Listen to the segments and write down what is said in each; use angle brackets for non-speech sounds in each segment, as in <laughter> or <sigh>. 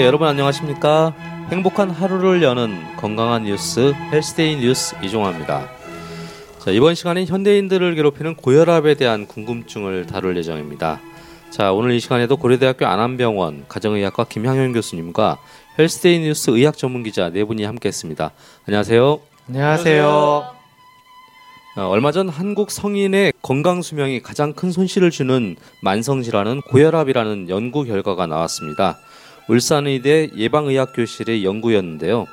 네, 여러분 안녕하십니까? 행복한 하루를 여는 건강한 뉴스 헬스데이 뉴스 이종화입니다. 자, 이번 시간엔 현대인들을 괴롭히는 고혈압에 대한 궁금증을 다룰 예정입니다. 자, 오늘 이 시간에도 고려대학교 안암병원 가정의학과 김향현 교수님과 헬스데이 뉴스 의학 전문 기자 네 분이 함께했습니다. 안녕하세요. 안녕하세요. 어, 얼마 전 한국 성인의 건강 수명이 가장 큰 손실을 주는 만성 질환은 고혈압이라는 연구 결과가 나왔습니다. 울산의대 예방의학교실의 연구였는데요.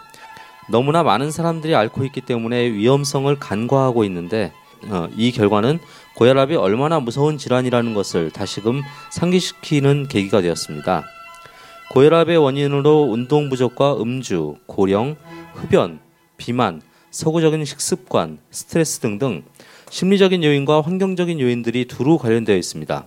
너무나 많은 사람들이 앓고 있기 때문에 위험성을 간과하고 있는데 어, 이 결과는 고혈압이 얼마나 무서운 질환이라는 것을 다시금 상기시키는 계기가 되었습니다. 고혈압의 원인으로 운동 부족과 음주, 고령, 흡연, 비만, 서구적인 식습관, 스트레스 등등 심리적인 요인과 환경적인 요인들이 두루 관련되어 있습니다.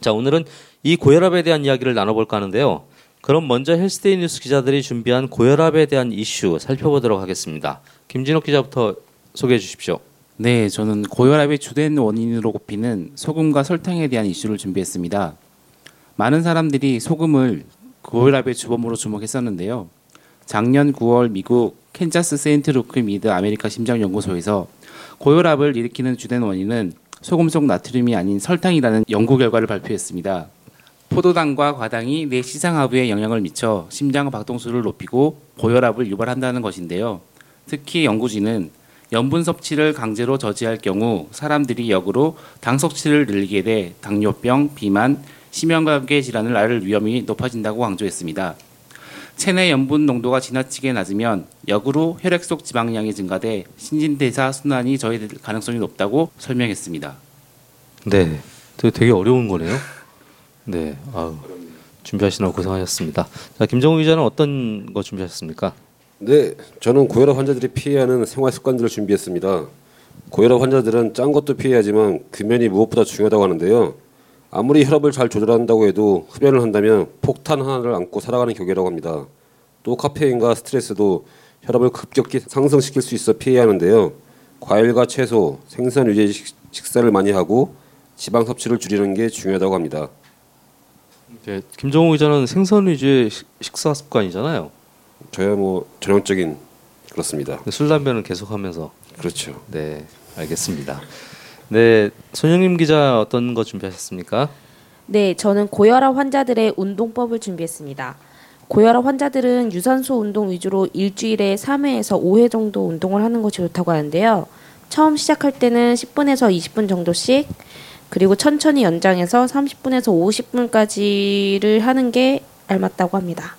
자, 오늘은 이 고혈압에 대한 이야기를 나눠볼까 하는데요. 그럼 먼저 헬스데이 뉴스 기자들이 준비한 고혈압에 대한 이슈 살펴보도록 하겠습니다. 김진욱 기자부터 소개해 주십시오. 네, 저는 고혈압의 주된 원인으로 꼽히는 소금과 설탕에 대한 이슈를 준비했습니다. 많은 사람들이 소금을 고혈압의 주범으로 주목했었는데요. 작년 9월 미국 캔자스 세인트 루크 미드 아메리카 심장연구소에서 고혈압을 일으키는 주된 원인은 소금 속 나트륨이 아닌 설탕이라는 연구 결과를 발표했습니다. 포도당과 과당이 내 시상하부에 영향을 미쳐 심장 박동수를 높이고 고혈압을 유발한다는 것인데요. 특히 연구진은 염분 섭취를 강제로 저지할 경우 사람들이 역으로 당 섭취를 늘리게 돼 당뇨병, 비만, 심혈관계 질환을 앓을 위험이 높아진다고 강조했습니다. 체내 염분 농도가 지나치게 낮으면 역으로 혈액 속 지방량이 증가돼 신진대사 순환이 저해될 가능성이 높다고 설명했습니다. 네, 되게 어려운 거네요. 네, 아유, 준비하시느라 고생하셨습니다. 자, 김정우 기자는 어떤 거 준비하셨습니까? 네, 저는 고혈압 환자들이 피해야 하는 생활 습관들을 준비했습니다. 고혈압 환자들은 짠 것도 피해야지만 금연이 무엇보다 중요하다고 하는데요. 아무리 혈압을 잘 조절한다고 해도 흡연을 한다면 폭탄 하나를 안고 살아가는 격이라고 합니다. 또 카페인과 스트레스도 혈압을 급격히 상승시킬 수 있어 피해야 하는데요. 과일과 채소, 생선 위주의 식사를 많이 하고 지방 섭취를 줄이는 게 중요하다고 합니다. 네, 김정우 기자는 생선 위주의 식사 습관이잖아요. 저야 뭐 전형적인 그렇습니다. 술 담배는 계속하면서. 그렇죠. 네, 알겠습니다. 네, 손영림 기자 어떤 거 준비하셨습니까? 네, 저는 고혈압 환자들의 운동법을 준비했습니다. 고혈압 환자들은 유산소 운동 위주로 일주일에 3회에서 5회 정도 운동을 하는 것이 좋다고 하는데요. 처음 시작할 때는 10분에서 20분 정도씩 그리고 천천히 연장해서 30분에서 50분까지를 하는 게 알맞다고 합니다.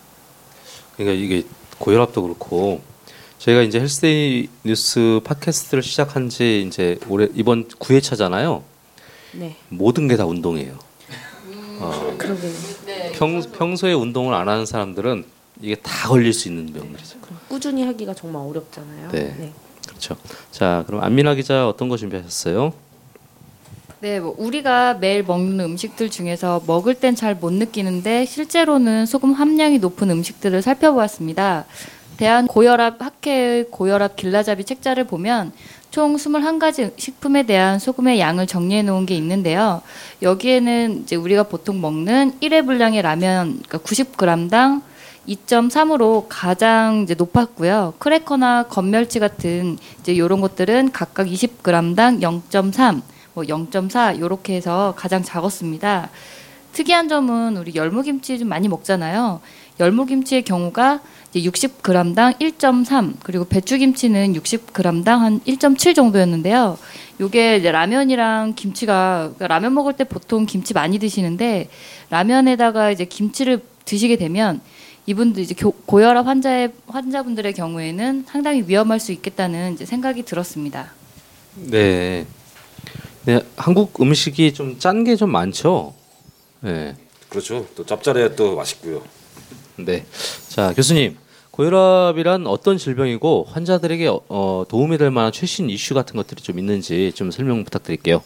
그러니까 이게 고혈압도 그렇고 저희가 이제 헬스데이 뉴스 팟캐스트를 시작한 지 이제 올해 이번 9회차잖아요. 네. 모든 게 다 운동이에요. 음, 어, 그러게요. 평, 평소에 운동을 안 하는 사람들은 이게 다 걸릴 수 있는 병들이죠. 꾸준히 하기가 정말 어렵잖아요. 네. 네. 그렇죠. 자, 그럼 안민아 기자 어떤 거 준비하셨어요? 네, 뭐 우리가 매일 먹는 음식들 중에서 먹을 땐 잘 못 느끼는데 실제로는 소금 함량이 높은 음식들을 살펴보았습니다. 대한 고혈압 학회의 고혈압 길라잡이 책자를 보면 총 21가지 식품에 대한 소금의 양을 정리해 놓은 게 있는데요. 여기에는 이제 우리가 보통 먹는 1회 분량의 라면 그러니까 90g당 2.3으로 가장 이제 높았고요. 크래커나 건멸치 같은 이제 이런 것들은 각각 20g당 0.3, 뭐 0.4 이렇게 해서 가장 작았습니다. 특이한 점은 우리 열무김치 좀 많이 먹잖아요. 열무김치의 경우가 이제 60g당 1.3 그리고 배추김치는 60g당 한 1.7 정도였는데요. 요게 라면이랑 김치가 그러니까 라면 먹을 때 보통 김치 많이 드시는데 라면에다가 이제 김치를 드시게 되면 이분들 이제 고혈압 환자의 환자분들의 경우에는 상당히 위험할 수 있겠다는 생각이 들었습니다. 네. 네, 한국 음식이 좀 짠 게 좀 많죠. 네. 그렇죠. 또 짭짤해야 또 맛있고요. 네. 자, 교수님. 고혈압이란 어떤 질병이고 환자들에게 어, 도움이 될 만한 최신 이슈 같은 것들이 좀 있는지 좀 설명 부탁드릴게요.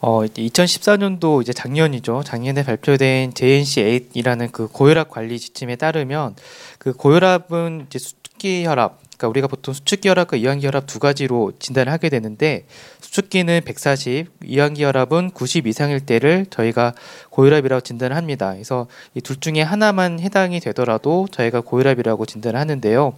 어, 2014년도 이제 작년이죠. 작년에 발표된 JNC8이라는 그 고혈압 관리 지침에 따르면 그 고혈압은 이제 특기 혈압, 그러니까 우리가 보통 수축기 혈압과 이완기 혈압 두 가지로 진단을 하게 되는데 수축기는 140, 이완기 혈압은 90 이상일 때를 저희가 고혈압이라고 진단을 합니다. 그래서 이 둘 중에 하나만 해당이 되더라도 저희가 고혈압이라고 진단을 하는데요.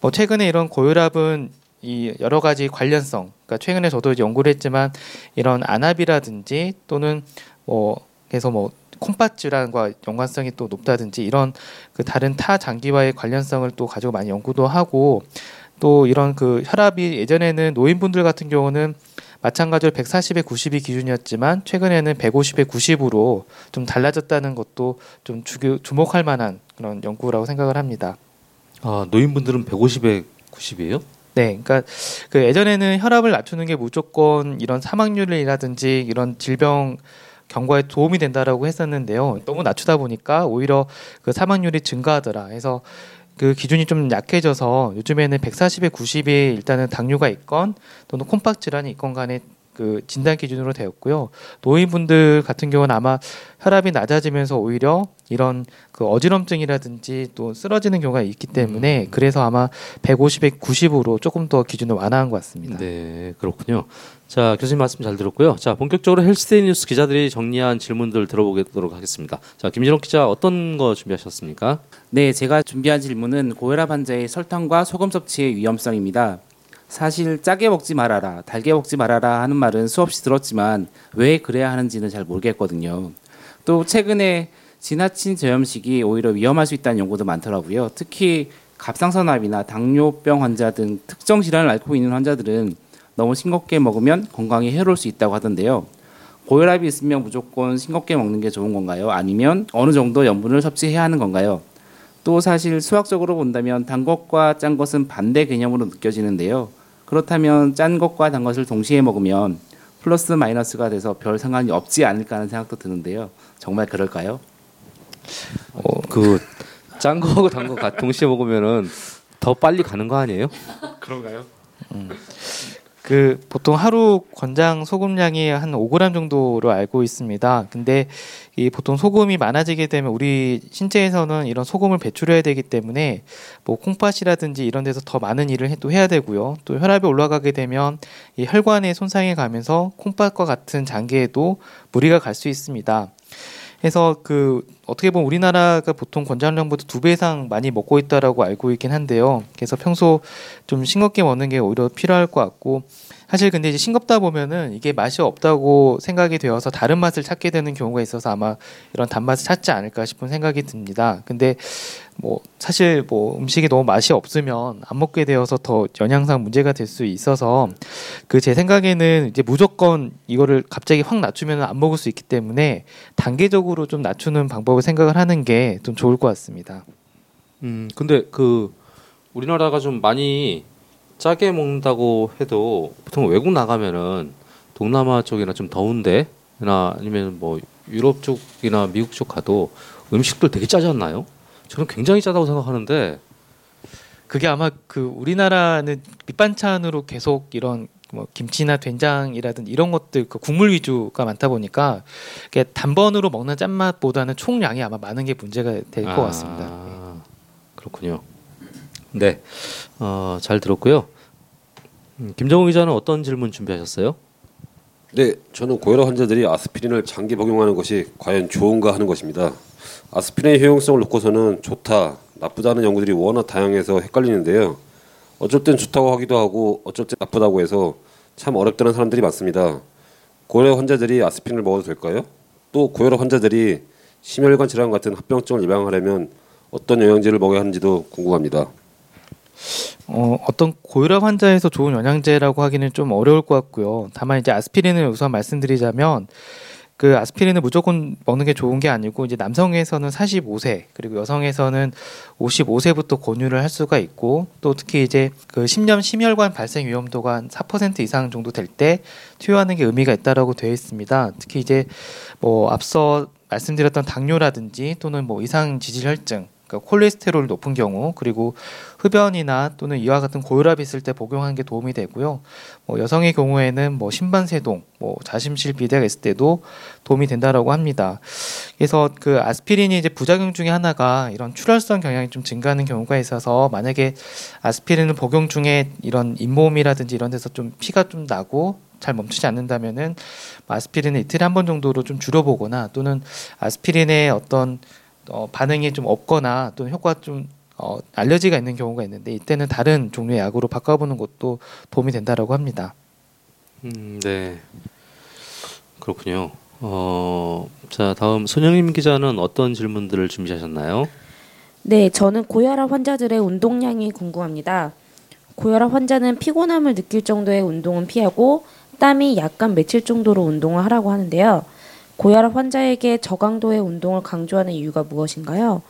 뭐 최근에 이런 고혈압은 이 여러 가지 관련성, 그러니까 최근에 저도 이제 연구를 했지만 이런 안압이라든지 또는 뭐 그래서 뭐 콩팥 질환과 연관성이 또 높다든지 이런 그 다른 타 장기와의 관련성을 또 가지고 많이 연구도 하고 또 이런 그 혈압이 예전에는 노인분들 같은 경우는 마찬가지로 140에 90이 기준이었지만 최근에는 150에 90으로 좀 달라졌다는 것도 좀 주, 주목할 만한 그런 연구라고 생각을 합니다. 아, 노인분들은 150에 90이에요? 네, 그러니까 그 예전에는 혈압을 낮추는 게 무조건 이런 사망률이라든지 이런 질병 경과에 도움이 된다라고 했었는데요. 너무 낮추다 보니까 오히려 그 사망률이 증가하더라. 해서 그 기준이 좀 약해져서 요즘에는 140에 90이 일단은 당뇨가 있건 또는 콩팥 질환이 있건 간에 그 진단 기준으로 되었고요. 노인분들 같은 경우는 아마 혈압이 낮아지면서 오히려 이런 그 어지럼증이라든지 또 쓰러지는 경우가 있기 때문에 그래서 아마 150에 90으로 조금 더 기준을 완화한 것 같습니다. 네, 그렇군요. 자, 교수님 말씀 잘 들었고요. 자, 본격적으로 헬스데이 뉴스 기자들이 정리한 질문들 들어보도록 하겠습니다. 자, 김진호 기자 어떤 거 준비하셨습니까? 네, 제가 준비한 질문은 고혈압 환자의 설탕과 소금 섭취의 위험성입니다. 사실 짜게 먹지 말아라, 달게 먹지 말아라 하는 말은 수없이 들었지만 왜 그래야 하는지는 잘 모르겠거든요. 또 최근에 지나친 저염식이 오히려 위험할 수 있다는 연구도 많더라고요. 특히 갑상선암이나 당뇨병 환자 등 특정 질환을 앓고 있는 환자들은 너무 싱겁게 먹으면 건강에 해로울 수 있다고 하던데요. 고혈압이 있으면 무조건 싱겁게 먹는 게 좋은 건가요? 아니면 어느 정도 염분을 섭취해야 하는 건가요? 또 사실 수학적으로 본다면 단 것과 짠 것은 반대 개념으로 느껴지는데요. 그렇다면 짠 것과 단 것을 동시에 먹으면 플러스 마이너스가 돼서 별 상관이 없지 않을까 하는 생각도 드는데요. 정말 그럴까요? 어, 그짠 거하고 단 거 동시에 먹으면은 더 빨리 가는 거 아니에요? 그런가요? 그 보통 하루 권장 소금량이 한 5g 정도로 알고 있습니다. 근데 이 보통 소금이 많아지게 되면 우리 신체에서는 이런 소금을 배출해야 되기 때문에 뭐 콩팥이라든지 이런 데서 더 많은 일을 해- 또 해야 되고요. 또 혈압이 올라가게 되면 이 혈관에 손상이 가면서 콩팥과 같은 장기에도 무리가 갈 수 있습니다. 그래서 그 어떻게 보면 우리나라가 보통 권장량보다 두 배 이상 많이 먹고 있다라고 알고 있긴 한데요. 그래서 평소 좀 싱겁게 먹는 게 오히려 필요할 것 같고 사실 근데 이제 싱겁다 보면은 이게 맛이 없다고 생각이 되어서 다른 맛을 찾게 되는 경우가 있어서 아마 이런 단맛을 찾지 않을까 싶은 생각이 듭니다. 근데 뭐 사실 뭐 음식이 너무 맛이 없으면 안 먹게 되어서 더 영양상 문제가 될 수 있어서 그 제 생각에는 이제 무조건 이거를 갑자기 확 낮추면 안 먹을 수 있기 때문에 단계적으로 좀 낮추는 방법을 생각을 하는 게 좀 좋을 것 같습니다. 음, 근데 그 우리나라가 좀 많이 짜게 먹는다고 해도 보통 외국 나가면은 동남아 쪽이나 좀 더운데나 아니면 뭐 유럽 쪽이나 미국 쪽 가도 음식들 되게 짜지 않나요? 저는 굉장히 짜다고 생각하는데 그게 아마 그 우리나라는 밑반찬으로 계속 이런 뭐 김치나 된장이라든 이런 것들 그 국물 위주가 많다 보니까 이게 단번으로 먹는 짠맛보다는 총량이 아마 많은 게 문제가 될것 같습니다. 아, 그렇군요. 네, 어, 잘 들었고요. 음, 김정우 기자는 어떤 질문 준비하셨어요? 네, 저는 고혈압 환자들이 아스피린을 장기 복용하는 것이 과연 좋은가 하는 것입니다. 아스피린의 효용성을 놓고서는 좋다, 나쁘다는 연구들이 워낙 다양해서 헷갈리는데요. 어쩔 땐 좋다고 하기도 하고 어쩔 땐 나쁘다고 해서 참 어렵다는 사람들이 많습니다. 고혈압 환자들이 아스피린을 먹어도 될까요? 또 고혈압 환자들이 심혈관 질환 같은 합병증을 예방하려면 어떤 영양제를 먹어야 하는지도 궁금합니다. 어, 어떤 고혈압 환자에서 좋은 영양제라고 하기는 좀 어려울 것 같고요. 다만 이제 아스피린을 우선 말씀드리자면 그 아스피린을 무조건 먹는 게 좋은 게 아니고 이제 남성에서는 45세 그리고 여성에서는 55세부터 권유를 할 수가 있고 또 특히 이제 그 심염 심혈관 발생 위험도가 한 4% 이상 정도 될 때 투여하는 게 의미가 있다라고 되어 있습니다. 특히 이제 뭐 앞서 말씀드렸던 당뇨라든지 또는 뭐 이상 지질 혈증 그러니까 콜레스테롤 높은 경우 그리고 흡연이나 또는 이와 같은 고혈압이 있을 때 복용하는 게 도움이 되고요. 뭐 여성의 경우에는 뭐 신반세동, 뭐 자심실 비대가 있을 때도 도움이 된다라고 합니다. 그래서 그 아스피린이 이제 부작용 중에 하나가 이런 출혈성 경향이 좀 증가하는 경우가 있어서 만약에 아스피린을 복용 중에 이런 잇몸이라든지 이런 데서 좀 피가 좀 나고 잘 멈추지 않는다면은 아스피린을 이틀에 한 번 정도로 좀 줄여보거나 또는 아스피린의 어떤 어, 반응이 좀 없거나 또는 효과가 좀 어, 알레르기가 있는 경우가 있는데 이때는 다른 종류의 약으로 바꿔보는 것도 도움이 된다라고 합니다. 음, 네. 그렇군요. 어, 자, 다음 손영임 기자는 어떤 질문들을 준비하셨나요? 네, 저는 고혈압 환자들의 운동량이 궁금합니다. 고혈압 환자는 피곤함을 느낄 정도의 운동은 피하고 땀이 약간 맺힐 정도로 운동을 하라고 하는데요. 고혈압 환자에게 저강도의 운동을 강조하는 이유가 무엇인가요?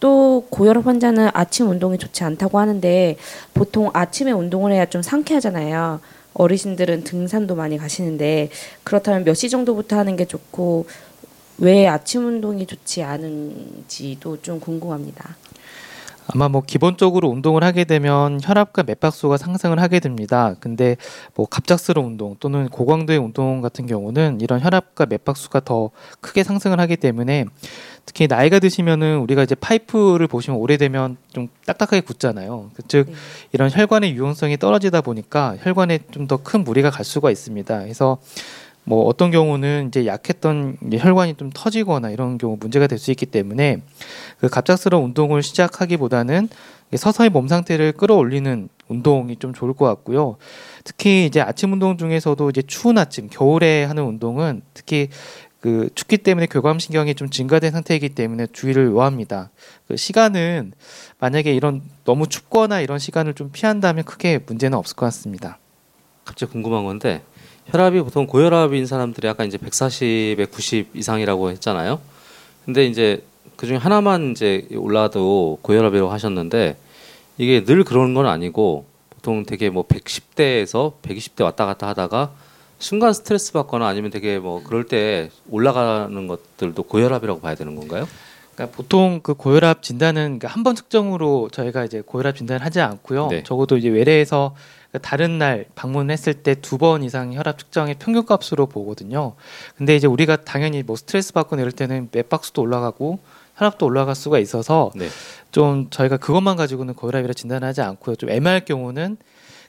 또 고혈압 환자는 아침 운동이 좋지 않다고 하는데 보통 아침에 운동을 해야 좀 상쾌하잖아요. 어르신들은 등산도 많이 가시는데 그렇다면 몇 시 정도부터 하는 게 좋고 왜 아침 운동이 좋지 않은지도 좀 궁금합니다. 아마 뭐 기본적으로 운동을 하게 되면 혈압과 맥박수가 상승을 하게 됩니다. 근데 뭐 갑작스러운 운동 또는 고강도의 운동 같은 경우는 이런 혈압과 맥박수가 더 크게 상승을 하기 때문에 특히 나이가 드시면은 우리가 이제 파이프를 보시면 오래되면 좀 딱딱하게 굳잖아요. 즉 네. 이런 혈관의 유용성이 떨어지다 보니까 혈관에 좀 더 큰 무리가 갈 수가 있습니다. 그래서 뭐 어떤 경우는 이제 약했던 이제 혈관이 좀 터지거나 이런 경우 문제가 될 수 있기 때문에 그 갑작스러운 운동을 시작하기보다는 서서히 몸 상태를 끌어올리는 운동이 좀 좋을 것 같고요. 특히 이제 아침 운동 중에서도 이제 추운 아침, 겨울에 하는 운동은 특히 그 춥기 때문에 교감 신경이 좀 증가된 상태이기 때문에 주의를 요합니다. 그 시간은 만약에 이런 너무 춥거나 이런 시간을 좀 피한다면 크게 문제는 없을 것 같습니다. 갑자기 궁금한 건데 혈압이 보통 고혈압인 사람들이 아까 이제 140, 190 이상이라고 했잖아요. 근데 이제 그 중에 하나만 이제 올라도 고혈압이라고 하셨는데 이게 늘 그런 건 아니고 보통 되게 뭐 110대에서 120대 왔다 갔다 하다가 순간 스트레스 받거나 아니면 되게 뭐 그럴 때 올라가는 것들도 고혈압이라고 봐야 되는 건가요? 그러니까 보통 그 고혈압 진단은 한 번 측정으로 저희가 이제 고혈압 진단을 하지 않고요. 네. 적어도 이제 외래에서 다른 날 방문했을 때 두 번 이상 혈압 측정의 평균값으로 보거든요. 근데 이제 우리가 당연히 뭐 스트레스 받거나 이럴 때는 맥박수도 올라가고 혈압도 올라갈 수가 있어서 네. 좀 저희가 그것만 가지고는 고혈압이라 진단하지 않고요. 좀 애매할 경우는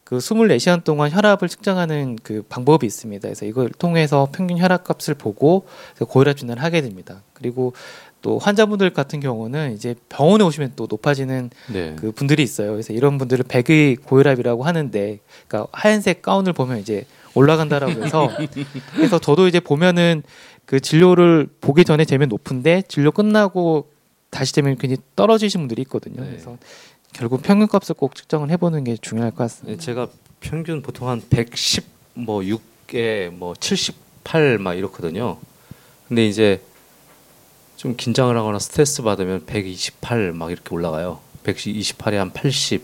그 24시간 동안 혈압을 측정하는 그 방법이 있습니다. 그래서 이걸 통해서 평균 혈압값을 보고 고혈압 진단을 하게 됩니다. 그리고 또 환자분들 같은 경우는 이제 병원에 오시면 또 높아지는 네. 그 분들이 있어요. 그래서 이런 분들을 백의 고혈압이라고 하는데, 그러니까 하얀색 가운을 보면 이제 올라간다라고 해서 <laughs> 그래서 저도 이제 보면은 그 진료를 보기 전에 재면 높은데 진료 끝나고 다시 재면 굉장히 떨어지신 분들이 있거든요. 네. 그래서 결국 평균값을 꼭 측정을 해보는 게 중요할 것 네, 같습니다. 제가 평균 보통 한 110, 뭐 6에 뭐 78 막 이렇거든요. 근데 이제 좀 긴장을 하거나 스트레스 받으면 128 막 이렇게 올라가요. 128에 한 80.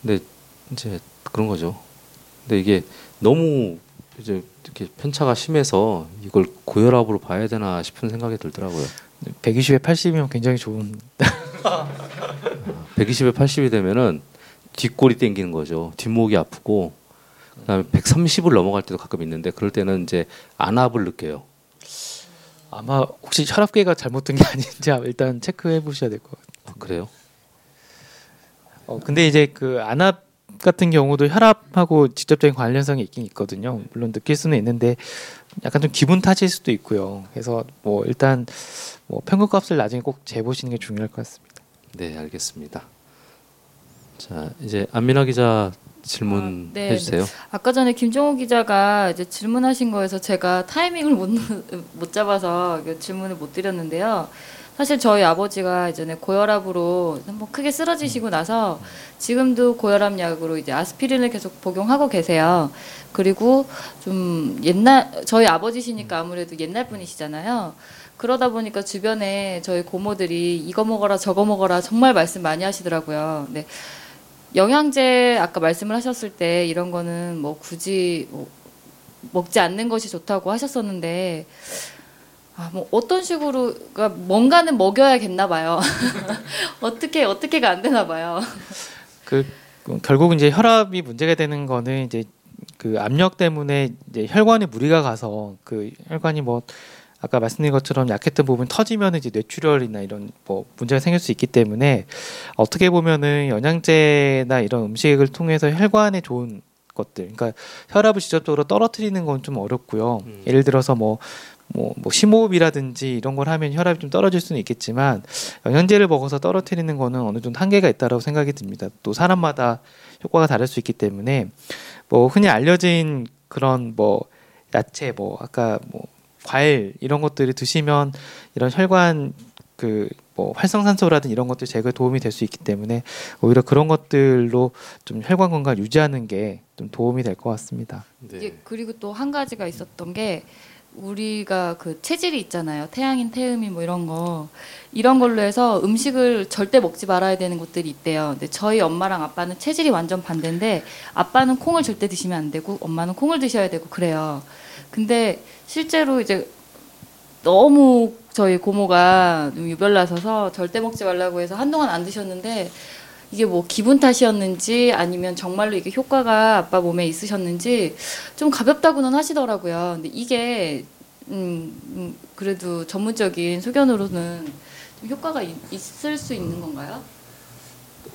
근데 이제 그런 거죠. 근데 이게 너무 이제 이렇게 편차가 심해서 이걸 고혈압으로 봐야 되나 싶은 생각이 들더라고요. 120에 80이면 굉장히 좋은 <laughs> 120에 80이 되면은 뒷골이 땡기는 거죠. 뒷목이 아프고 그다음에 130을 넘어갈 때도 가끔 있는데 그럴 때는 이제 안압을 느껴요. 아마 혹시 혈압계가 잘못된 게 아닌지 일단 체크해 보셔야 될 것 같아요. 아, 그래요? 어, 근데 이제 그 안압 같은 경우도 혈압하고 직접적인 관련성이 있긴 있거든요. 물론 느낄 수는 있는데 약간 좀 기분 탓일 수도 있고요. 그래서 뭐 일단 뭐 평균값을 나중에 꼭 재보시는 게 중요할 것 같습니다. 네, 알겠습니다. 자, 이제 안민아 기자 질문 아, 네, 해주세요. 아까 전에 김종호 기자가 이제 질문하신 거에서 제가 타이밍을 못, <laughs> 못 잡아서 그 질문을 못 드렸는데요. 사실 저희 아버지가 예전에 고혈압으로 한번 크게 쓰러지시고 나서 지금도 고혈압 약으로 이제 아스피린을 계속 복용하고 계세요. 그리고 좀 옛날 저희 아버지시니까 아무래도 옛날 분이시잖아요. 그러다 보니까 주변에 저희 고모들이 이거 먹어라 저거 먹어라 정말 말씀 많이 하시더라고요. 네. 영양제 아까 말씀을 하셨을 때 이런 거는 뭐 굳이 뭐 먹지 않는 것이 좋다고 하셨었는데 아, 뭐 어떤 식으로 그러니까 뭔가는 먹여야겠나 봐요. <laughs> 어떻게 어떻게가 안 되나 봐요. 그 결국 이제 혈압이 문제가 되는 거는 이제 그 압력 때문에 이제 혈관에 무리가 가서 그 혈관이 뭐 아까 말씀드린 것처럼 약했던 부분 터지면 이제 뇌출혈이나 이런 뭐 문제가 생길 수 있기 때문에 어떻게 보면은 영양제나 이런 음식을 통해서 혈관에 좋은 것들, 그러니까 혈압을 직접적으로 떨어뜨리는 건 좀 어렵고요. 음. 예를 들어서 뭐 뭐, 뭐 심호흡이라든지 이런 걸 하면 혈압이 좀 떨어질 수는 있겠지만 영양제를 먹어서 떨어뜨리는 거는 어느 정도 한계가 있다라고 생각이 듭니다. 또 사람마다 효과가 다를 수 있기 때문에 뭐 흔히 알려진 그런 뭐 야채 뭐 아까 뭐 과일 이런 것들을 드시면 이런 혈관 그 뭐 활성산소라든 이런 것들 제거에 도움이 될 수 있기 때문에 오히려 그런 것들로 좀 혈관 건강 유지하는 게 좀 도움이 될 것 같습니다. 네. 그리고 또 한 가지가 있었던 게 우리가 그 체질이 있잖아요. 태양인, 태음인 뭐 이런 거 이런 걸로 해서 음식을 절대 먹지 말아야 되는 것들이 있대요. 근데 저희 엄마랑 아빠는 체질이 완전 반대인데 아빠는 콩을 절대 드시면 안 되고 엄마는 콩을 드셔야 되고 그래요. 근데 실제로 이제 너무 저희 고모가 좀 유별나서서 절대 먹지 말라고 해서 한동안 안 드셨는데 이게 뭐 기분 탓이었는지 아니면 정말로 이게 효과가 아빠 몸에 있으셨는지 좀 가볍다고는 하시더라고요. 근데 이게 음, 음, 그래도 전문적인 소견으로는 좀 효과가 있, 있을 수 있는 건가요?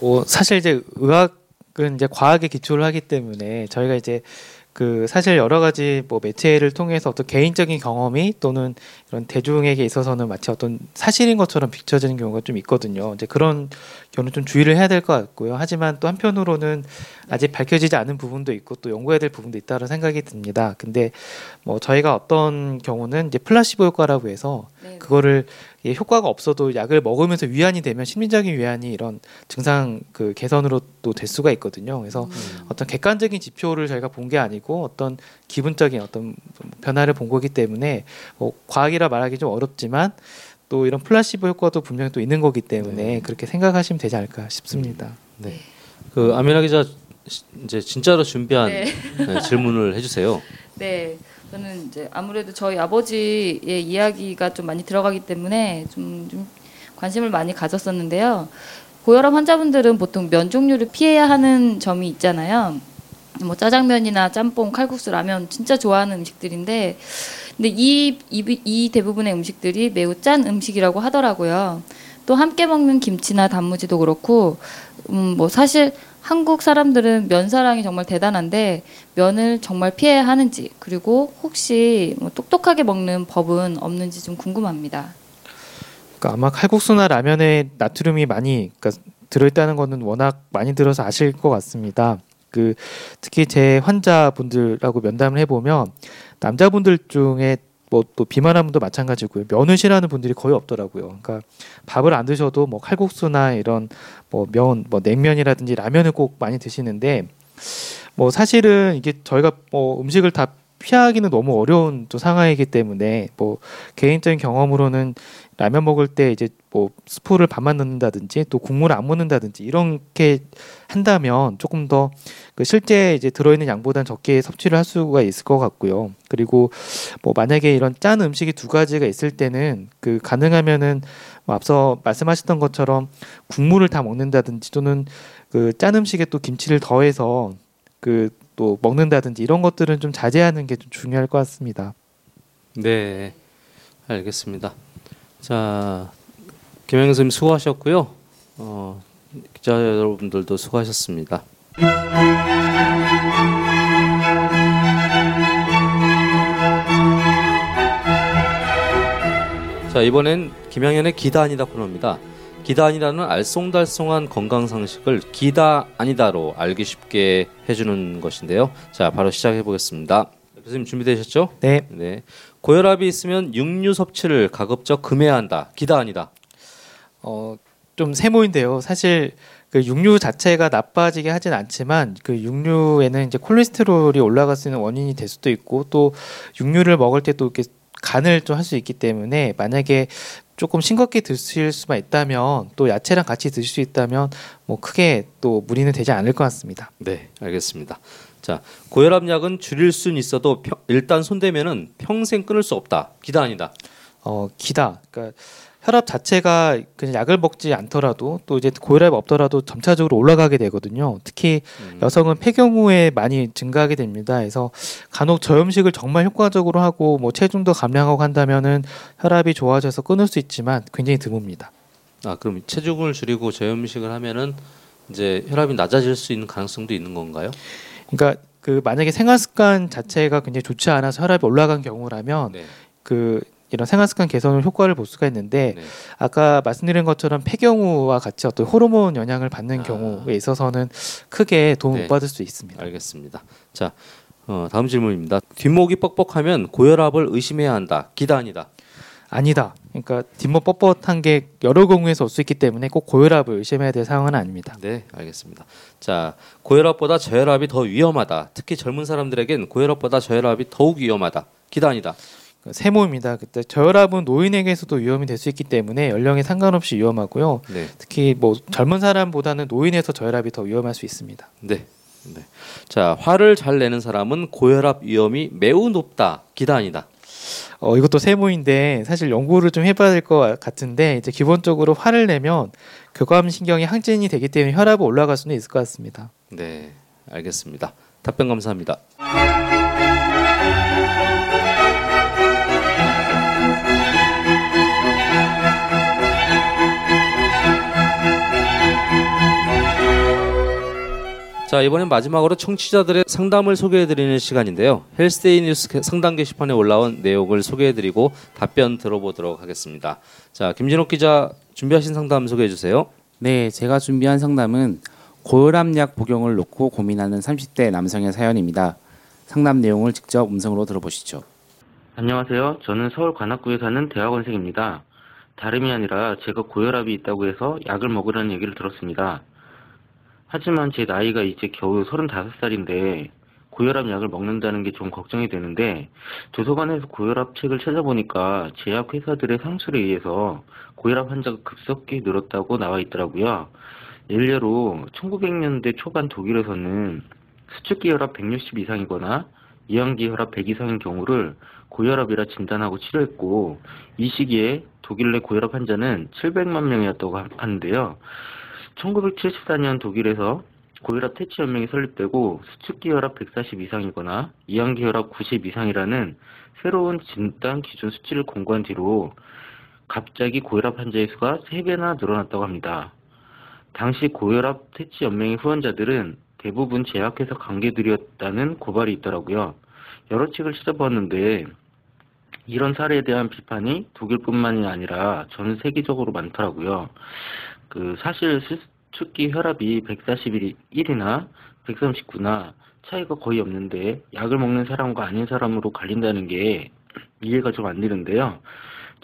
어, 사실 이제 의학은 이제 과학에 기초를 하기 때문에 저희가 이제 그 사실 여러 가지 뭐 매체를 통해서 어떤 개인적인 경험이 또는 이런 대중에게 있어서는 마치 어떤 사실인 것처럼 비춰지는 경우가 좀 있거든요. 이제 그런 경우는 좀 주의를 해야 될 것 같고요. 하지만 또 한편으로는 아직 밝혀지지 않은 부분도 있고 또 연구해야 될 부분도 있다는 생각이 듭니다. 근데 뭐 저희가 어떤 경우는 이제 플라시보 효과라고 해서 네. 그거를 이 효과가 없어도 약을 먹으면서 위안이 되면 심리적인 위안이 이런 증상 그 개선으로 또 될 수가 있거든요. 그래서 어떤 객관적인 지표를 저희가 본 게 아니고 어떤 기분적인 어떤 변화를 본 거기 때문에 뭐 과학이라 말하기 좀 어렵지만 또 이런 플라시보 효과도 분명히 또 있는 거기 때문에 그렇게 생각하시면 되지 않을까 싶습니다. 네. 그 아미나 기자 시- 이제 진짜로 준비한 네. 네, 질문을 해주세요. 네. 저는 이제 아무래도 저희 아버지의 이야기가 좀 많이 들어가기 때문에 좀, 좀 관심을 많이 가졌었는데요. 고혈압 환자분들은 보통 면 종류를 피해야 하는 점이 있잖아요. 뭐 짜장면이나 짬뽕, 칼국수, 라면 진짜 좋아하는 음식들인데, 근데 이, 이, 이 대부분의 음식들이 매우 짠 음식이라고 하더라고요. 또 함께 먹는 김치나 단무지도 그렇고, 음, 뭐 사실 한국 사람들은 면 사랑이 정말 대단한데 면을 정말 피해야 하는지 그리고 혹시 뭐 똑똑하게 먹는 법은 없는지 좀 궁금합니다. 그러니까 아마 칼국수나 라면에 나트륨이 많이 그러니까 들어있다는 거는 워낙 많이 들어서 아실 것 같습니다. 그 특히 제 환자분들하고 면담을 해보면 남자분들 중에 뭐 또 비만한 분도 마찬가지고요. 면을 싫어하는 분들이 거의 없더라고요. 그러니까 밥을 안 드셔도 뭐 칼국수나 이런 뭐 면, 뭐 냉면이라든지 라면을 꼭 많이 드시는데 뭐 사실은 이게 저희가 뭐 음식을 다 피하기는 너무 어려운 또 상황이기 때문에 뭐 개인적인 경험으로는 라면 먹을 때 이제 뭐 스프를 반만 넣는다든지 또 국물을 안 먹는다든지 이렇게 한다면 조금 더 그 실제 이제 들어있는 양보다는 적게 섭취를 할 수가 있을 것 같고요. 그리고 뭐 만약에 이런 짠 음식이 두 가지가 있을 때는 그 가능하면은 뭐 앞서 말씀하셨던 것처럼 국물을 다 먹는다든지 또는 그 짠 음식에 또 김치를 더해서 그 또 먹는다든지 이런 것들은 좀 자제하는 게 좀 중요할 것 같습니다. 네, 알겠습니다. 자, 김영선 선생님 수고하셨고요. 어, 기자 여러분들도 수고하셨습니다. 자, 이번엔 김양현의 기다 아니다 코너입니다. 기다 아니다는 알쏭달쏭한 건강 상식을 기다 아니다로 알기 쉽게 해주는 것인데요. 자, 바로 시작해 보겠습니다. 교수님 준비되셨죠? 네. 네. 고혈압이 있으면 육류 섭취를 가급적 금해야 한다. 기다 아니다. 어, 좀 세모인데요. 사실 그 육류 자체가 나빠지게 하진 않지만 그 육류에는 이제 콜레스테롤이 올라갈 수 있는 원인이 될 수도 있고 또 육류를 먹을 때 또 이렇게 간을 좀 할 수 있기 때문에 만약에 조금 싱겁게 드실 수만 있다면 또 야채랑 같이 드실 수 있다면 뭐 크게 또 무리는 되지 않을 것 같습니다. 네, 알겠습니다. 자, 고혈압 약은 줄일 수는 있어도 평- 일단 손대면은 평생 끊을 수 없다. 기다 아니다. 어, 기다. 그러니까 혈압 자체가 그냥 약을 먹지 않더라도 또 이제 고혈압이 없더라도 점차적으로 올라가게 되거든요. 특히 음. 여성은 폐경 후에 많이 증가하게 됩니다. 그래서 간혹 저염식을 정말 효과적으로 하고 뭐 체중도 감량하고 한다면은 혈압이 좋아져서 끊을 수 있지만 굉장히 드뭅니다. 아 그럼 체중을 줄이고 저염식을 하면은 이제 혈압이 낮아질 수 있는 가능성도 있는 건가요? 그러니까 그 만약에 생활 습관 자체가 굉장히 좋지 않아서 혈압이 올라간 경우라면 네. 그 이런 생활 습관 개선을 효과를 볼 수가 있는데 네. 아까 말씀드린 것처럼 폐경후와 같이 어떤 호르몬 영향을 받는 아. 경우에 있어서는 크게 도움 네. 못 받을 수 있습니다. 알겠습니다. 자, 어, 다음 질문입니다. 뒷목이 뻑뻑하면 고혈압을 의심해야 한다. 기다 아니다. 아니다. 그러니까 뒷목 뻣뻣한 게 여러 경우에서 올 수 있기 때문에 꼭 고혈압을 의심해야 될 상황은 아닙니다. 네, 알겠습니다. 자, 고혈압보다 저혈압이 더 위험하다. 특히 젊은 사람들에겐 고혈압보다 저혈압이 더욱 위험하다. 아니다. 그 세모입니다. 그때 저혈압은 노인에게서도 위험이 될 수 있기 때문에 연령에 상관없이 위험하고요. 네, 특히 뭐 젊은 사람보다는 노인에서 저혈압이 더 위험할 수 있습니다. 네, 네. 자, 화를 잘 내는 사람은 고혈압 위험이 매우 높다. 아니다. 어, 이것도 세모인데 사실 연구를 좀 해봐야 될 것 같은데 이제 기본적으로 화를 내면 교감 신경이 항진이 되기 때문에 혈압이 올라갈 수는 있을 것 같습니다. 네, 알겠습니다. 답변 감사합니다. 자 이번엔 마지막으로 청취자들의 상담을 소개해드리는 시간인데요. 헬스데이 뉴스 게- 상담 게시판에 올라온 내용을 소개해드리고 답변 들어보도록 하겠습니다. 자 김진욱 기자 준비하신 상담 소개해주세요. 네, 제가 준비한 상담은 고혈압약 복용을 놓고 고민하는 30대 남성의 사연입니다. 상담 내용을 직접 음성으로 들어보시죠. 안녕하세요. 저는 서울 관악구에 사는 대학원생입니다. 다름이 아니라 제가 고혈압이 있다고 해서 약을 먹으라는 얘기를 들었습니다. 하지만 제 나이가 이제 겨우 35살인데 고혈압 약을 먹는다는 게 좀 걱정이 되는데 도서관에서 고혈압 책을 찾아보니까 제약 회사들의 상술에 의해서 고혈압 환자가 급속히 늘었다고 나와 있더라고요. 일례로 1900년대 초반 독일에서는 수축기 혈압 160 이상이거나 이항기 혈압 100 이상인 경우를 고혈압이라 진단하고 치료했고 이 시기에 독일 내 고혈압 환자는 700만 명이었다고 하- 하는데요. 1974년 독일에서 고혈압 퇴치 연맹이 설립되고 수축기 혈압 140 이상이거나 이항기 혈압 90 이상이라는 새로운 진단 기준 수치를 공고한 뒤로 갑자기 고혈압 환자의 수가 3배나 늘어났다고 합니다. 당시 고혈압 퇴치 연맹의 후원자들은 대부분 제약회사 관계들이었다는 고발이 있더라고요. 여러 책을 찾아보았는데 이런 사례에 대한 비판이 독일뿐만이 아니라 전 세계적으로 많더라고요. 그 사실 수축기 혈압이 141이나 139나 차이가 거의 없는데 약을 먹는 사람과 아닌 사람으로 갈린다는 게 이해가 좀 안 되는데요.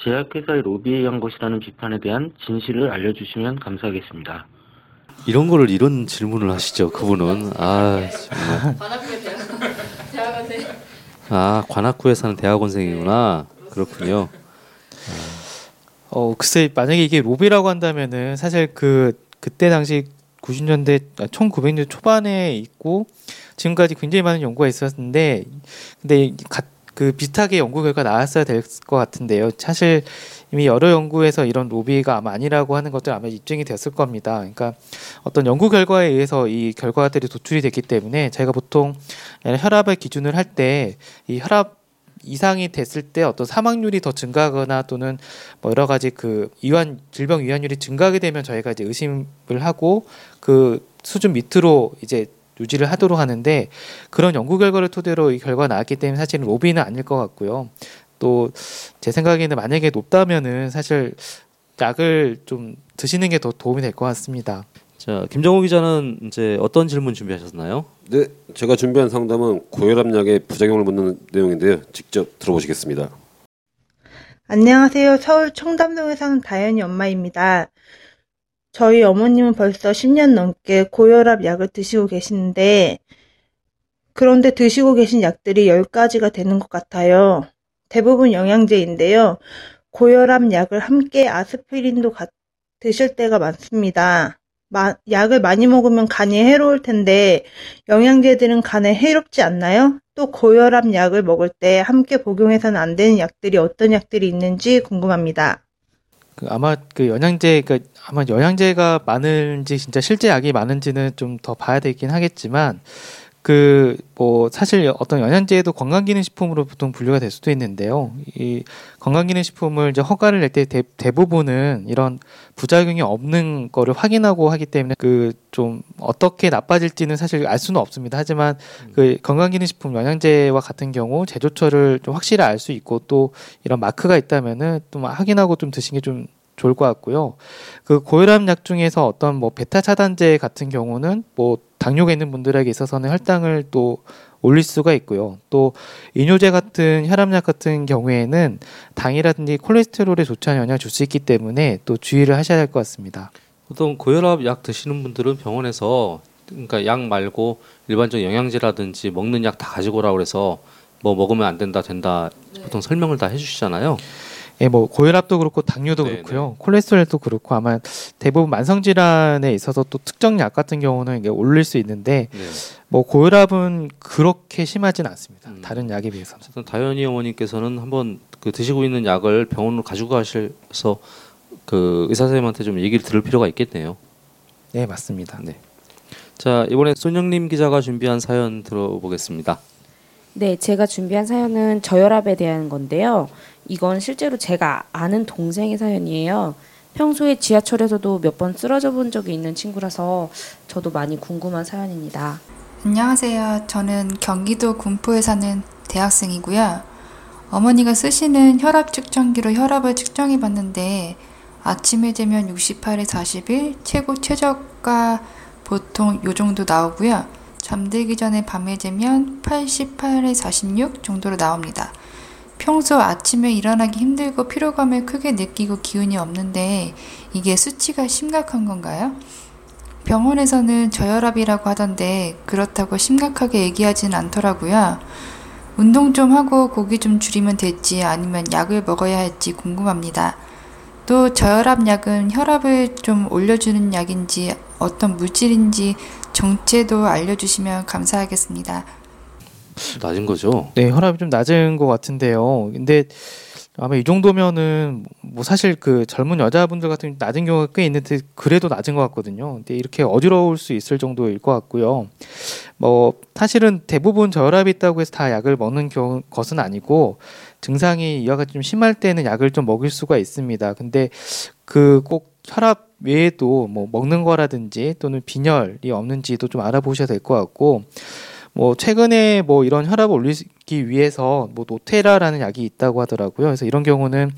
제약회사의 로비에 의한 것이라는 비판에 대한 진실을 알려주시면 감사하겠습니다. 이런 거를 이런 질문을 하시죠. 그분은 아 정말 관악구에 대학 <laughs> 대학원생. 아 관악구에 사는 대학원생이구나. 그렇군요. 어 글쎄 만약에 이게 로비라고 한다면은 사실 그 그때 당시 90년대 1900년 초반에 있고 지금까지 굉장히 많은 연구가 있었는데 근데 가, 그 비슷하게 연구 결과 나왔어야 될 것 같은데요. 사실 이미 여러 연구에서 이런 로비가 아마 아니라고 하는 것들 아마 입증이 됐을 겁니다. 그러니까 어떤 연구 결과에 의해서 이 결과들이 도출이 됐기 때문에 저희가 보통 혈압을 기준을 할 때 이 혈압 이상이 됐을 때 어떤 사망률이 더 증가하거나 또는 뭐 여러 가지 그 이완 질병 위완율이 증가하게 되면 저희가 이제 의심을 하고 그 수준 밑으로 이제 유지를 하도록 하는데 그런 연구 결과를 토대로 이 결과가 나왔기 때문에 사실은 로비는 아닐 것 같고요. 또 제 생각에는 만약에 높다면은 사실 약을 좀 드시는 게 더 도움이 될 것 같습니다. 자 김정호 기자는 이제 어떤 질문 준비하셨나요? 네, 제가 준비한 상담은 고혈압약의 부작용을 묻는 내용인데요. 직접 들어보시겠습니다. 안녕하세요. 서울 청담동에 사는 다현이 엄마입니다. 저희 어머님은 벌써 10년 넘게 고혈압 약을 드시고 계시는데, 그런데 드시고 계신 약들이 10가지가 되는 것 같아요. 대부분 영양제인데요. 고혈압 약을 함께 아스피린도 가- 드실 때가 많습니다. 마- 약을 많이 먹으면 간이 해로울 텐데, 영양제들은 간에 해롭지 않나요? 또 고혈압 약을 먹을 때 함께 복용해서는 안 되는 약들이 어떤 약들이 있는지 궁금합니다. 그 아마 그 영양제 그 아마 영양제가 많은지 진짜 실제 약이 많은지는 좀 더 봐야 되긴 하겠지만 그 뭐 사실 어떤 영양제도 건강기능식품으로 보통 분류가 될 수도 있는데요. 이 건강기능식품을 이제 허가를 낼 때 대부분은 이런 부작용이 없는 거를 확인하고 하기 때문에 그 좀 어떻게 나빠질지는 사실 알 수는 없습니다. 하지만 그 건강기능식품 영양제와 같은 경우 제조처를 좀 확실히 알 수 있고 또 이런 마크가 있다면은 또 확인하고 좀 드시는 게좀 좋을 것 같고요. 그 고혈압 약 중에서 어떤 뭐 베타 차단제 같은 경우는 뭐 당뇨가 있는 분들에게 있어서는 혈당을 또 올릴 수가 있고요. 또 이뇨제 같은 혈압약 같은 경우에는 당이라든지 콜레스테롤에 좋지 않은 영향을 줄 수 있기 때문에 또 주의를 하셔야 할 것 같습니다. 보통 고혈압 약 드시는 분들은 병원에서 그러니까 약 말고 일반적 영양제라든지 먹는 약 다 가지고 오라고 그래서 뭐 먹으면 안 된다 된다 보통 설명을 다 해주시잖아요. 예, 뭐 고혈압도 그렇고 당뇨도 네, 그렇고요. 콜레스테롤도 그렇고 아마 대부분 만성 질환에 있어서 또 특정 약 같은 경우는 이게 올릴 수 있는데 네. 뭐 고혈압은 그렇게 심하진 않습니다. 음. 다른 약에 비해서는. 어쨌든 다현이 어머님께서는 한번 그 드시고 있는 약을 병원으로 가지고 가셔서 그 의사 선생님한테 좀 얘기를 들을 필요가 있겠네요. 네, 맞습니다. 네. 자 이번에 손영림 기자가 준비한 사연 들어보겠습니다. 네, 제가 준비한 사연은 저혈압에 대한 건데요. 이건 실제로 제가 아는 동생의 사연이에요. 평소에 지하철에서도 몇 번 쓰러져 본 적이 있는 친구라서 저도 많이 궁금한 사연입니다. 안녕하세요. 저는 경기도 군포에 사는 대학생이고요. 어머니가 쓰시는 혈압 측정기로 혈압을 측정해 봤는데 아침에 되면 68에 41, 최고 최저가 보통 요 정도 나오고요. 잠들기 전에 밤에 되면 88에 46 정도로 나옵니다. 평소 아침에 일어나기 힘들고 피로감을 크게 느끼고 기운이 없는데 이게 수치가 심각한 건가요? 병원에서는 저혈압이라고 하던데 그렇다고 심각하게 얘기하진 않더라고요. 운동 좀 하고 고기 좀 줄이면 될지 아니면 약을 먹어야 할지 궁금합니다. 또 저혈압 약은 혈압을 좀 올려주는 약인지 어떤 물질인지 정체도 알려주시면 감사하겠습니다. 낮은 거죠. 네, 혈압이 좀 낮은 것 같은데요. 근데 아마 이 정도면은 뭐 사실 그 젊은 여자분들 같은 낮은 경우가 꽤 있는데 그래도 낮은 것 같거든요. 근데 이렇게 어지러울 수 있을 정도일 것 같고요. 뭐 사실은 대부분 저혈압이 있다고 해서 다 약을 먹는 경우, 것은 아니고 증상이 이와 같이 좀 심할 때는 약을 좀 먹일 수가 있습니다. 근데 그 꼭 혈압 외에도 뭐 먹는 거라든지 또는 빈혈이 없는지도 좀 알아보셔야 될 것 같고 뭐 최근에 뭐 이런 혈압을 올리기 위해서 뭐 노테라라는 약이 있다고 하더라고요. 그래서 이런 경우는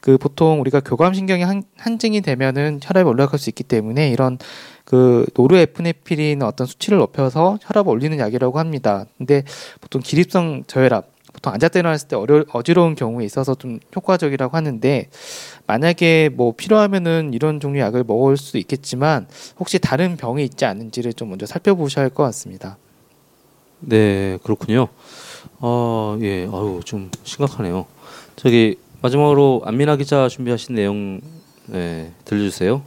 그 보통 우리가 교감신경이 한, 한증이 되면은 혈압이 올라갈 수 있기 때문에 이런 그 노르에프네피린 어떤 수치를 높여서 혈압을 올리는 약이라고 합니다. 근데 보통 기립성 저혈압 보통 앉았다 일어났을 때 어려, 어지러운 경우에 있어서 좀 효과적이라고 하는데 만약에 뭐 필요하면은 이런 종류 약을 먹을 수도 있겠지만 혹시 다른 병이 있지 않은지를 좀 먼저 살펴보셔야 할 것 같습니다. 네, 그렇군요. 어, 예, 아유, 좀 심각하네요. 저기 마지막으로 안민아 기자 준비하신 내용 네, 들려주세요.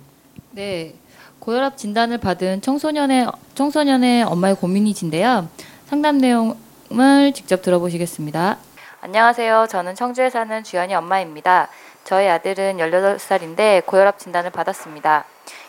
네. 고혈압 진단을 받은 청소년의 청소년의 엄마의 고민이신데요. 상담 내용 을 직접 들어보시겠습니다. 안녕하세요. 저는 청주에 사는 주연이 엄마입니다. 저희 아들은 18살인데 고혈압 진단을 받았습니다.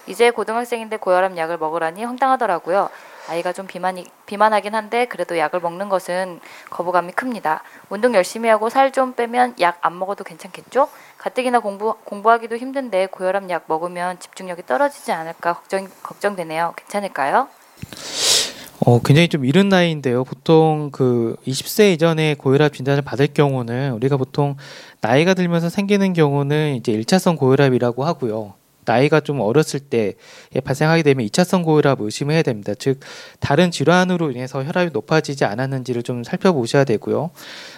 이제 고등학생인데 고혈압 약을 먹으라니 황당하더라고요. 아이가 좀 비만이, 비만하긴 한데 그래도 약을 먹는 것은 거부감이 큽니다. 운동 열심히 하고 살 좀 빼면 약 안 먹어도 괜찮겠죠? 가뜩이나 공부, 공부하기도 힘든데 고혈압 약 먹으면 집중력이 떨어지지 않을까 걱정, 걱정되네요. 괜찮을까요? 어, 굉장히 좀 이른 나이인데요. 보통 그 20세 이전에 고혈압 진단을 받을 경우는 우리가 보통 나이가 들면서 생기는 경우는 이제 1차성 고혈압이라고 하고요. 나이가 좀 어렸을 때 발생하게 되면 2차성 고혈압 의심해야 됩니다. 즉 다른 질환으로 인해서 혈압이 높아지지 않았는지를 좀 살펴보셔야 되고요.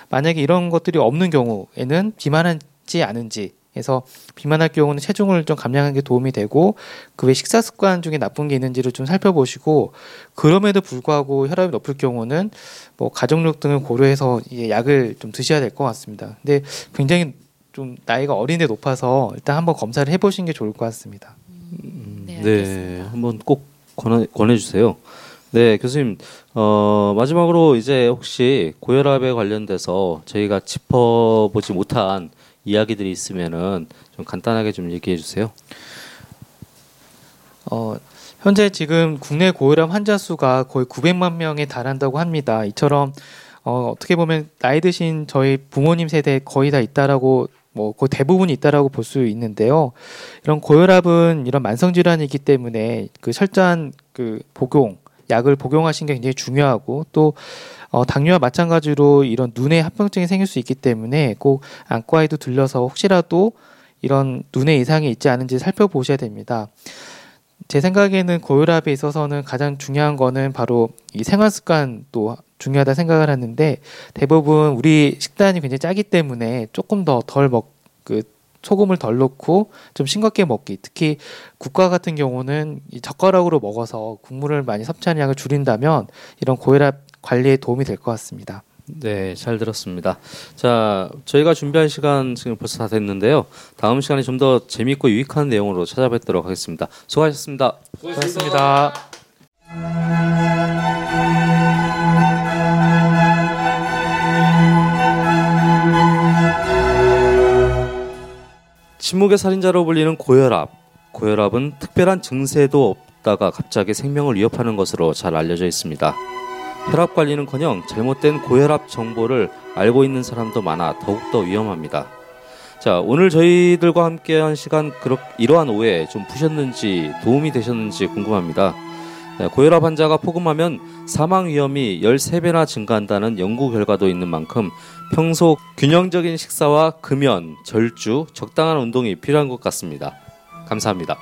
만약에 이런 것들이 없는 경우에는 비만하지 않은지 해서 비만할 경우는 체중을 좀 감량하는 게 도움이 되고 그 외 식사 습관 중에 나쁜 게 있는지를 좀 살펴보시고 그럼에도 불구하고 혈압이 높을 경우는 뭐 가족력 등을 고려해서 이제 약을 좀 드셔야 될 것 같습니다. 근데 굉장히 좀 나이가 어린데 높아서 일단 한번 검사를 해보시는 게 좋을 것 같습니다. 네, 네, 한번 꼭 권해, 권해주세요. 네, 교수님. 어, 마지막으로 이제 혹시 고혈압에 관련돼서 저희가 짚어보지 못한 이야기들이 있으면은 좀 간단하게 좀 얘기해 주세요. 어, 현재 지금 국내 고혈압 환자 수가 거의 900만 명에 달한다고 합니다. 이처럼 어, 어떻게 보면 나이 드신 저희 부모님 세대에 거의 다 있다라고 뭐 거의 대부분 있다라고 볼 수 있는데요. 이런 고혈압은 이런 만성 질환이기 때문에 그 철저한 그 복용 약을 복용하시는 게 굉장히 중요하고 또 어, 당뇨와 마찬가지로 이런 눈에 합병증이 생길 수 있기 때문에 꼭 안과에도 들려서 혹시라도 이런 눈에 이상이 있지 않은지 살펴보셔야 됩니다. 제 생각에는 고혈압에 있어서는 가장 중요한 거는 바로 이 생활 습관도 중요하다 생각을 하는데 대부분 우리 식단이 굉장히 짜기 때문에 조금 더 덜 먹 그 소금을 덜 넣고 좀 싱겁게 먹기 특히 국과 같은 경우는 이 젓가락으로 먹어서 국물을 많이 섭취하는 양을 줄인다면 이런 고혈압 관리에 도움이 될 것 같습니다. 네, 잘 들었습니다. 자, 저희가 준비한 시간 지금 벌써 다 됐는데요. 다음 시간에 좀 더 재밌고 유익한 내용으로 찾아뵙도록 하겠습니다. 수고하셨습니다. 고맙습니다. 침묵의 살인자로 불리는 고혈압. 고혈압은 특별한 증세도 없다가 갑자기 생명을 위협하는 것으로 잘 알려져 있습니다. 혈압 관리는커녕 잘못된 고혈압 정보를 알고 있는 사람도 많아 더욱더 위험합니다. 자, 오늘 저희들과 함께한 시간 그렇 이러한 오해 좀 푸셨는지 도움이 되셨는지 궁금합니다. 네, 고혈압 환자가 폭음하면 사망 위험이 13배나 증가한다는 연구 결과도 있는 만큼 평소 균형적인 식사와 금연, 절주, 적당한 운동이 필요한 것 같습니다. 감사합니다.